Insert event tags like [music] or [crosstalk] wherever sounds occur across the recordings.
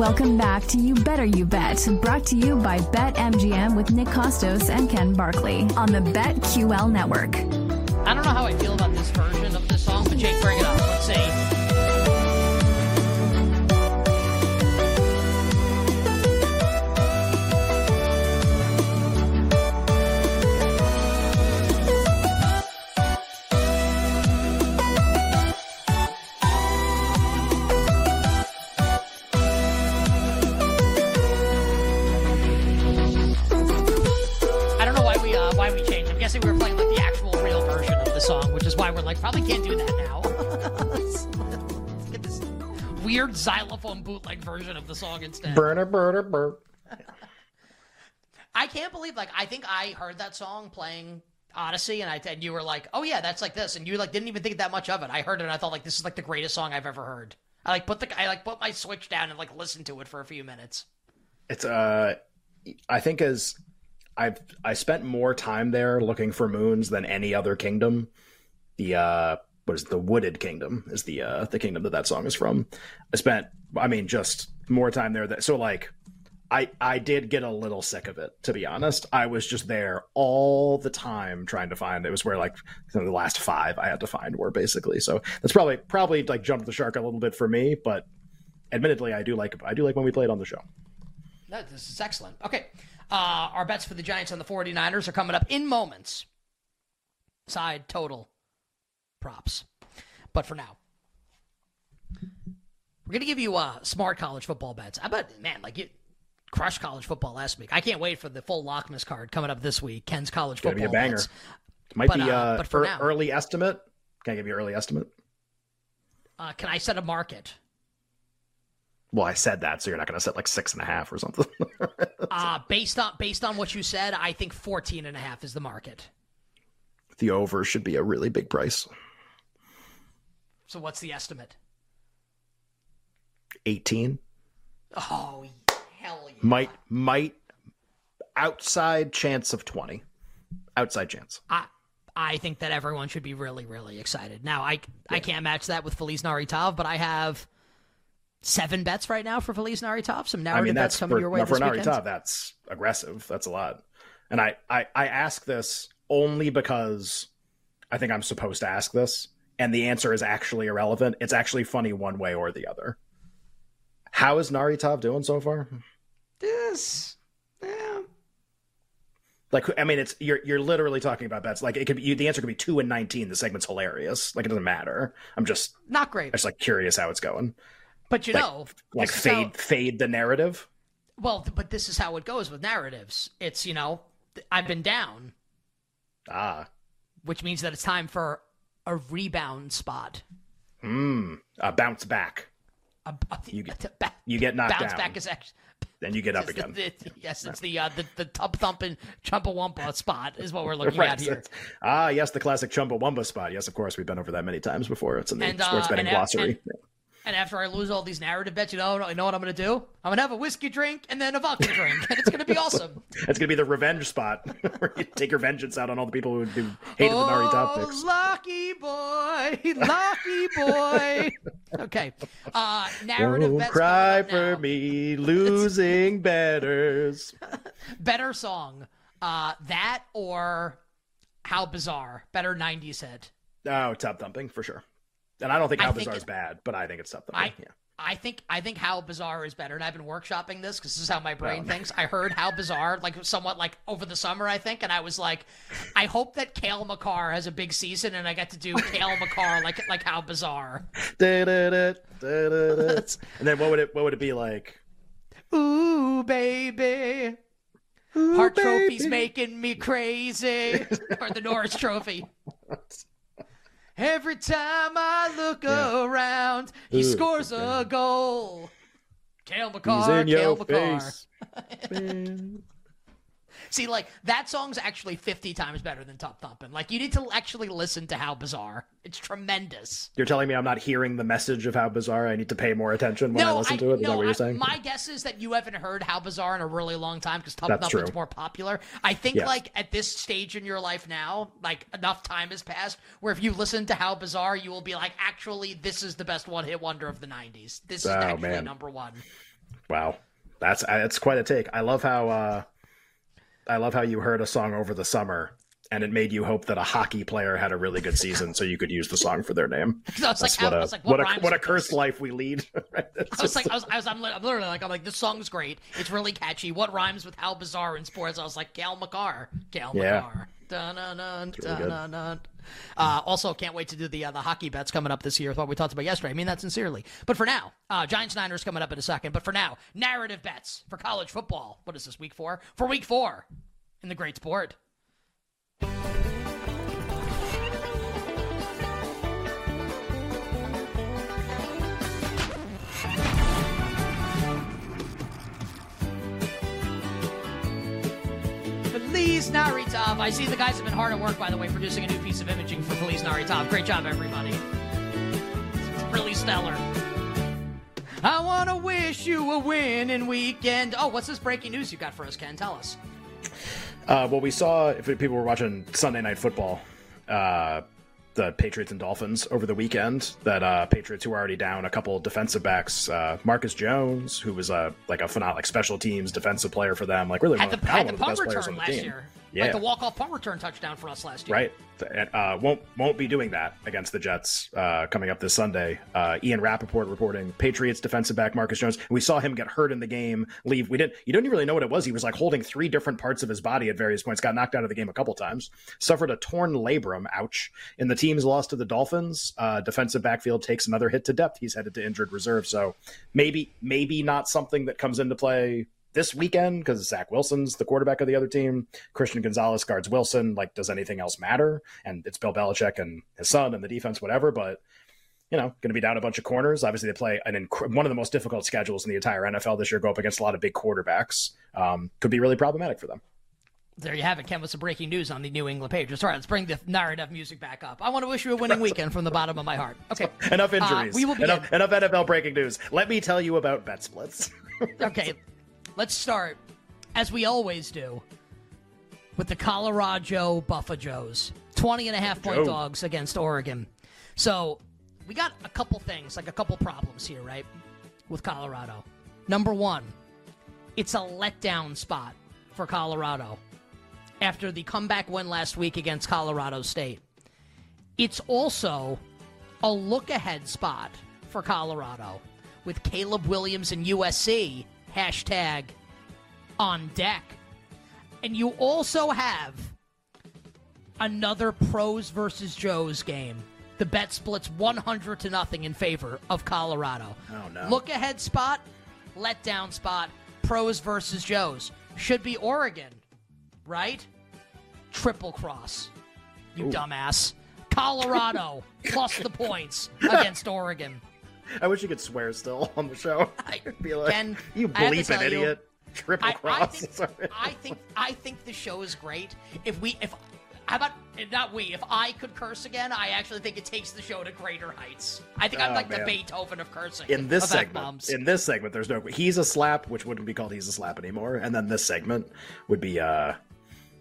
Welcome back to You Better You Bet, brought to you by BetMGM with Nick Kostos and Ken Barkley on the BetQL network. I don't know how I feel about this version weird xylophone bootleg version of the song instead. Burner, burner, burn. I can't believe like I think I heard that song playing Odyssey and I and you were like, "Oh yeah, that's like this." And you like didn't even think that much of it. I heard it and I thought like this is like the greatest song I've ever heard. I like put the I like put my switch down and like listened to it for a few minutes. It's uh, I think as I've I spent more time there looking for moons than any other kingdom. The uh, what is it? the Wooded Kingdom is the uh the kingdom that that song is from. I spent, I mean, just more time there. That so like. I, I did get a little sick of it, to be honest. I was just there all the time trying to find. It was where like the last five I had to find were basically. So that's probably probably like jumped the shark a little bit for me, but admittedly, I do like I do like when we play it on the show. This is excellent. Okay. Uh, our bets for the Giants and the 49ers are coming up in moments. Side total props. But for now, we're going to give you uh, smart college football bets. I bet, man, like you crushed college football last week. I can't wait for the full Lockmas card coming up this week. Ken's college Gonna football be a banger. bets. Might But, be uh, uh, but for ear- now- early estimate. Can I give you early estimate? Uh, can I set a market? Well, I said that, so you're not going to set like six and a half or something. [laughs] Uh, based on based on what you said, I think 14 and a half is the market. the over should be a really big price. So what's the estimate? 18 Oh, hell yeah. might might outside chance of 20. Outside chance. I I think that everyone should be really really excited. Now I I can't match that with Feliz Narritav, but I have seven bets right now for Feliz Narritav. Some I narrative mean, bets coming for, your way for this an weekend. Aritov, that's aggressive. That's a lot. And I, I I ask this only because I think I'm supposed to ask this, and the answer is actually irrelevant. It's actually funny one way or the other. How is Narritav doing so far? This, yeah. Like, I mean, it's you're you're literally talking about bets. Like, it could be you, the answer could be two and nineteen. The segment's hilarious. Like, it doesn't matter. I'm just Not great, I'm just like curious how it's going. but you like- know, Like fade how- fade the narrative. well, but this is how it goes with narratives. It's you know, I've been down, Ah, which means that it's time for a rebound spot. hmm. Uh, bounce back. A, a, You get- a- ba- You get knocked bounce down. back is actually then you get up [laughs] It's the- again. the- yes, it's the uh, the the tub thumping Chumbawamba spot is what we're [laughs] looking Right, at here. Ah, yes, the classic Chumbawamba spot. Yes, of course, we've been over that many times before. It's in the And, uh, sports betting and a- glossary. And after I lose all these narrative bets, you know, you know what I'm going to do? I'm going to have a whiskey drink and then a vodka drink, and it's going to be awesome. [laughs] It's gonna be the revenge spot [laughs] where you take your vengeance out on all the people who, who hated the Narritav Oh, lucky boy, lucky boy. [laughs] Okay, uh, narrative Don't bets cry for now. me, losing betters. Better song, uh, that or How Bizarre? Better '90s hit. Oh, top thumping for sure. And I don't think How Bizarre is bad, but I think it's something. I. Yeah. I think I think How Bizarre is better, and I've been workshopping this because this is how my brain Oh. thinks. I heard How Bizarre like somewhat like over the summer, I think, and I was like, I hope that Cale Makar has a big season, and I get to do [laughs] Cale Makar like like How Bizarre. Da-da-da, da-da-da. and then what would it what would it be like? Ooh, baby. Hart trophy's making me crazy. [laughs] or the Norris Trophy. Every time I look Yeah. around, he Ooh, scores a goal. Cale Makar, Cale Makar. [laughs] See, like that song's actually fifty times better than Top Thumpin'. Like you need to actually listen to how bizarre. It's tremendous. You're telling me I'm not hearing the message of how bizarre I need to pay more attention when I listen I, to it? Is no, that what you're I- saying? my guess is that you haven't heard How Bizarre in a really long time because Top That's Thumpin's true. more popular. I think Yeah. like at this stage in your life now, like enough time has passed where if you listen to How Bizarre, you will be like, actually, this is the best one hit wonder of the '90s. This is Oh, actually man. number one. Wow, that's that's quite a take. I love how uh, I love how you heard a song over the summer and it made you hope that a hockey player had a really good season, so you could use the song for their name. [laughs] I was like, That's what I a was like, what, what a what a cursed life we lead. [laughs] right? I was like, I was, I was, I'm, I'm literally like, I'm like, this song's great. It's really catchy. What rhymes with how bizarre in sports? I was like, Cale Makar, Cale Yeah. Makar. Uh, also, can't wait to do the uh, the hockey bets coming up this year. With what we talked about yesterday. I mean that sincerely. But for now, uh, Giants Niners coming up in a second. But for now, narrative bets for college football. What is this week four? For week four in the great sport. Feliz Narritav. I see the guys have been hard at work, by the way, producing a new piece of imaging for Police Narritav. Great job, everybody. It's really stellar. I want to wish you a winning weekend. Oh, what's this breaking news you got for us, Ken? Tell us. Uh, well, we saw if people were watching Sunday Night Football, uh, the Patriots and Dolphins over the weekend. That uh, Patriots who were already down a couple defensive backs, uh, Marcus Jones, who was a like a phenomenal like special teams defensive player for them, like really Had one the, of, had one the of the best players on the last team. year. Yeah. Like the walk-off punt return touchdown for us last year. Right, and, uh, won't won't be doing that against the Jets uh, coming up this Sunday. Uh, Ian Rapoport reporting Patriots defensive back Marcus Jones. We saw him get hurt in the game. Leave. We didn't. You don't even really know what it was. He was like holding three different parts of his body at various points. Got knocked out of the game a couple times. Suffered a torn labrum. Ouch. In the team's loss to the Dolphins, uh, defensive backfield takes another hit to depth. He's headed to injured reserve. So maybe maybe not something that comes into play this weekend because Zach Wilson's the quarterback of the other team. Christian Gonzalez guards Wilson. Like, does anything else matter? And it's Bill Belichick and his son and the defense, whatever. But you know, going to be down a bunch of corners. Obviously, they play an inc- one of the most difficult schedules in the entire NFL this year. Go up against a lot of big quarterbacks. Um, could be really problematic for them. There you have it, Ken, with some breaking news on the New England Patriots. All right, let's bring the narrative music back up. I want to wish you a winning weekend from the bottom of my heart. [laughs] Okay. Enough Uh, injuries. we will begin. enough, enough NFL breaking news. Let me tell you about bet splits. [laughs] okay, let's start, as we always do, with the Colorado Buffajos. 20 and a half point Joe. dogs against Oregon. So we got a couple things, like a couple problems here, right, with Colorado. Number one, it's a letdown spot for Colorado after the comeback win last week against Colorado State. It's also a look ahead spot for Colorado with Caleb Williams and USC hashtag on deck. And you also have another pros versus Joes game. The bet splits 100 to nothing in favor of Colorado. Oh, no. Look ahead spot, letdown spot, pros versus Joes. Should be Oregon, right? Triple cross. You dumbass. Colorado [laughs] plus the points [laughs] against Oregon. I wish you could swear still on the show. [laughs] I- Be like, Ken, you bleeping tell you, idiot. Triple I, cross. I think, [laughs] I think I think the show is great. If we if how about not we? If I could curse again, I actually think it takes the show to greater heights. I think I'm Oh, like the. Beethoven of cursing. in this segment, F-bombs. in this segment, there's no he's a slap, which wouldn't be called he's a slap anymore, and then this segment would be uh,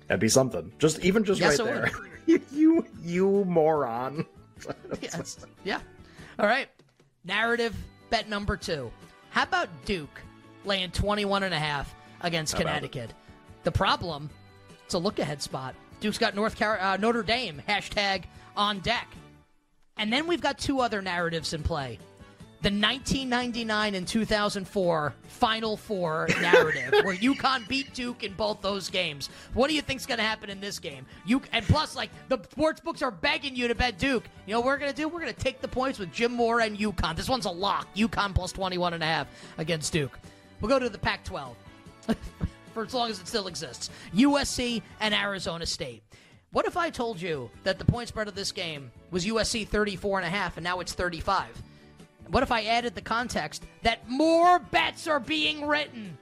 that'd be something. Just even just Yes, right there, you, [laughs] you you moron. yes. Yeah. All right. Narrative bet number two. How about Duke laying 21 and a half against How Connecticut? The problem, it's a look ahead spot. Duke's got North Car- uh, Notre Dame hashtag on deck. And then we've got two other narratives in play. The 1999 and 2004 Final Four narrative, where [laughs] UConn beat Duke in both those games. What do you think's going to happen in this game? You and plus, like the sports books are begging you to bet Duke. You know what we're going to do? We're going to take the points with Jim Mora and UConn. This one's a lock. UConn plus 21 and a half against Duke. We'll go to the Pac-12 [laughs] for as long as it still exists. USC and Arizona State. What if I told you that the point spread of this game was USC 34 and a half and now it's 35? What if I added the context that more bets are being written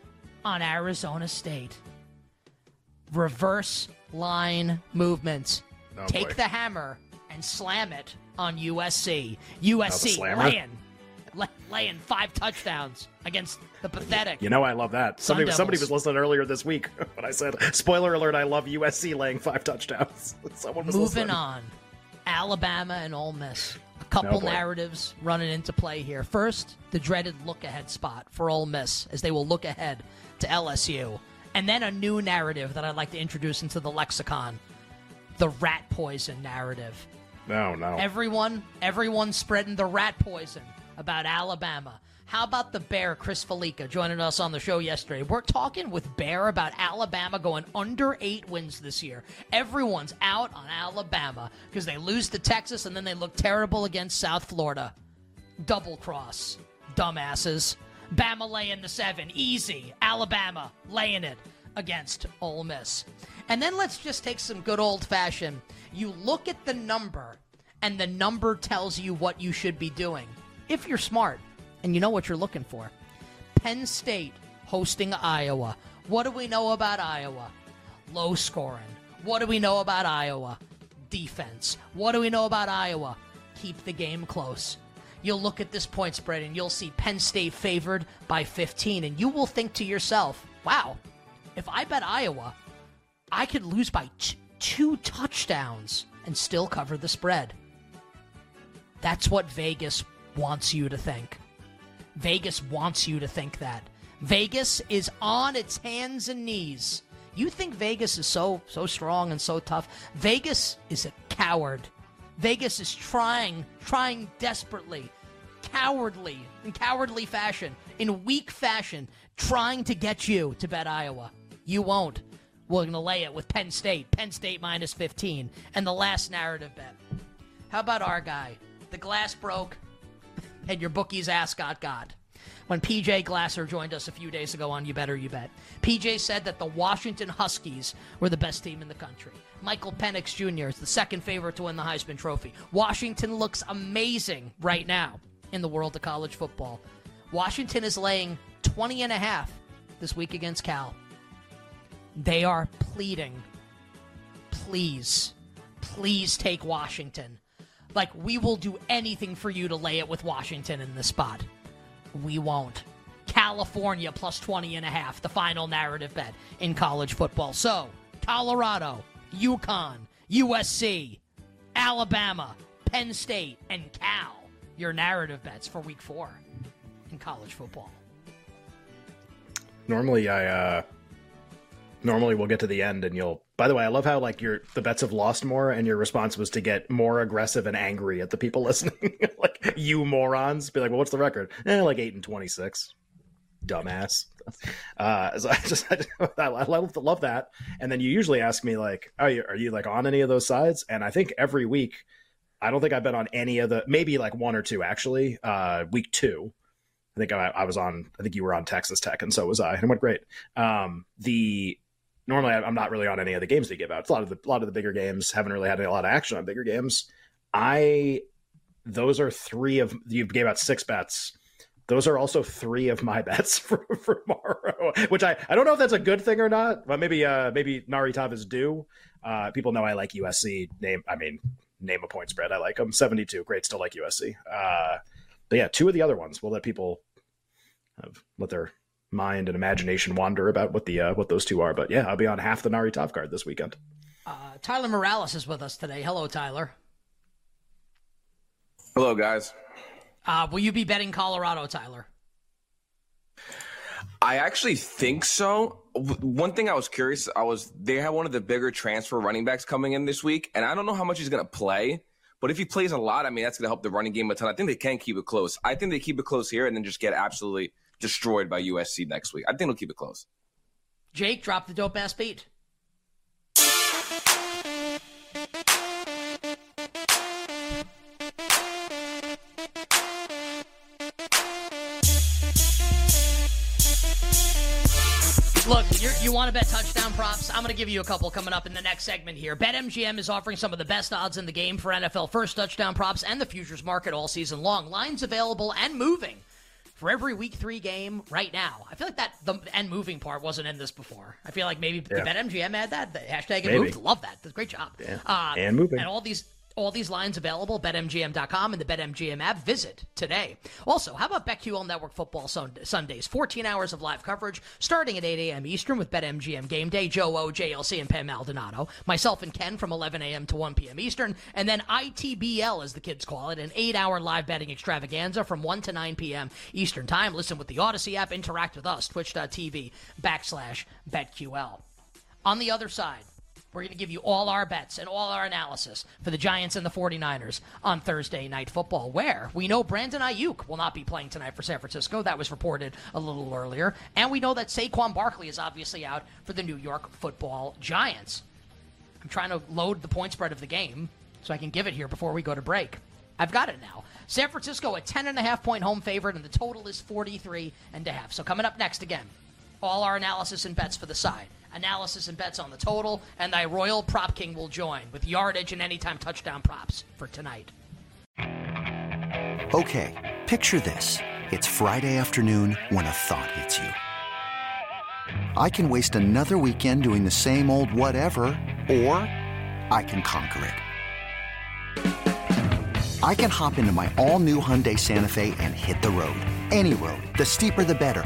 on Arizona State? Reverse line movements. Oh, Take boy. the hammer and slam it on USC. Oh, USC slammer? laying, lay- laying five touchdowns against the pathetic. You know I love that. Somebody somebody was listening earlier this week [laughs] when I said, "Spoiler alert! I love USC laying five touchdowns." [laughs] Someone was Moving listening. on, Alabama and Ole Miss. Couple Oh, narratives running into play here. First, the dreaded look-ahead spot for Ole Miss as they will look ahead to LSU, and then a new narrative that I'd like to introduce into the lexicon: the rat poison narrative. No, no. Everyone, everyone spreading the rat poison about Alabama. How about the Bear, Chris Fallica, joining us on the show yesterday? We're talking with Bear about Alabama going under eight wins this year. Everyone's out on Alabama because they lose to Texas and then they look terrible against South Florida. Double cross, dumbasses. Bama laying the seven, easy. Alabama laying it against Ole Miss. And then let's just take some good old fashioned. You look at the number, and the number tells you what you should be doing. If you're smart and you know what you're looking for. Penn State hosting Iowa. What do we know about Iowa? Low scoring. What do we know about Iowa? Defense. What do we know about Iowa? Keep the game close. You'll look at this point spread and you'll see Penn State favored by 15, and you will think to yourself, wow, if I bet Iowa, I could lose by t- two touchdowns and still cover the spread. That's what Vegas wants you to think. Vegas wants you to think that. Vegas is on its hands and knees. You think Vegas is so so strong and so tough? Vegas is a coward. Vegas is trying, trying desperately, cowardly, in cowardly fashion, in weak fashion, trying to get you to bet Iowa. You won't. We're going to lay it with Penn State. Penn State minus 15. And the last narrative bet. How about our guy? The glass broke, and your bookie's ass got got. When PJ Glasser joined us a few days ago on You Better You Bet, PJ said that the Washington Huskies were the best team in the country. Michael Penix Jr. is the second favorite to win the Heisman Trophy. Washington looks amazing right now in the world of college football. Washington is laying 20 and a half this week against Cal. They are pleading, please, please take Washington. Like, we will do anything for you to lay it with Washington in this spot. We won't. California plus 20 and a half, the final narrative bet in college football. So, Colorado, UConn, USC, Alabama, Penn State, and Cal, your narrative bets for week four in college football. Normally, I uh normally we'll get to the end and you'll. By the way, I love how like your the bets have lost more, and your response was to get more aggressive and angry at the people [laughs] listening. like you morons, be like, "Well, what's the record?" Eh, like eight and twenty six. Dumbass. Uh, so [laughs] I just [laughs] I, I love, love that. And then you usually ask me like, "Are you are you like on any of those sides?" And I think every week, I don't think I've been on any of the maybe like one or two actually. Uh, week two. I think I, I was on. I think you were on Texas Tech, and so was I, and it went great. Um, the normally I'm not really on any of the games they give out. It's a lot of the a lot of the bigger games haven't really had a lot of action on bigger games. I those are three of you gave out six bets. those are also three of my [laughs] bets for, for tomorrow, which I, I don't know if that's a good thing or not, but maybe uh maybe Narritav is due. Uh, people know I like USC. Name I mean name a point spread. I like them. Seventy two. Great. Still like USC. Uh, but yeah, two of the other ones. We'll let people have, let their mind and imagination wander about what the uh, what those two are. But yeah, I'll be on half the Narritav card this weekend. Uh, Tyler Morales is with us today. Hello, Tyler. Hello, guys. Uh, will you be betting Colorado, Tyler? I actually think so. One thing I was curious, I was they had one of the bigger transfer running backs coming in this week, and I don't know how much he's going to play. But if he plays a lot, I mean, that's going to help the running game a ton. I think they can keep it close. I think they keep it close here and then just get absolutely destroyed by USC next week. I think they'll keep it close. Jake, drop the dope ass beat. Look, you want to bet touchdown props? I'm going to give you a couple coming up in the next segment here. BetMGM is offering some of the best odds in the game for NFL first touchdown props and the futures market all season long. Lines available and moving for every week three game right now. I feel like that the end moving part wasn't in this before. I feel like maybe yeah. BetMGM had that. The hashtag and moved. Love that. That's great job. Yeah. Uh, and moving. And all these all these lines available, betmgm.com and the BetMGM app. Visit today. Also, how about BetQL Network Football Sundays? 14 hours of live coverage starting at 8 a.m. Eastern with BetMGM Game Day, Joe O, JLC, and Pam Maldonado. Myself and Ken from 11 a.m. to 1 p.m. Eastern. And then ITBL, as the kids call it, an eight hour live betting extravaganza from 1 to 9 p.m. Eastern Time. Listen with the Audacy app, interact with us, twitch.tv backslash BetQL. On the other side, we're going to give you all our bets and all our analysis for the Giants and the 49ers on Thursday Night Football, where we know Brandon Aiyuk will not be playing tonight for San Francisco. That was reported a little earlier. And we know that Saquon Barkley is obviously out for the New York football Giants. I'm trying to load the point spread of the game so I can give it here before we go to break. I've got it now. San Francisco a 10.5 point home favorite, and the total is 43 and a half. So coming up next again, all our analysis and bets for the side analysis and bets on the total, and thy Royal Prop King will join with yardage and anytime touchdown props for tonight. Okay, picture this. It's Friday afternoon when a thought hits you. I can waste another weekend doing the same old whatever, or I can conquer it. I can hop into my all new Hyundai Santa Fe and hit the road. Any road. The steeper, the better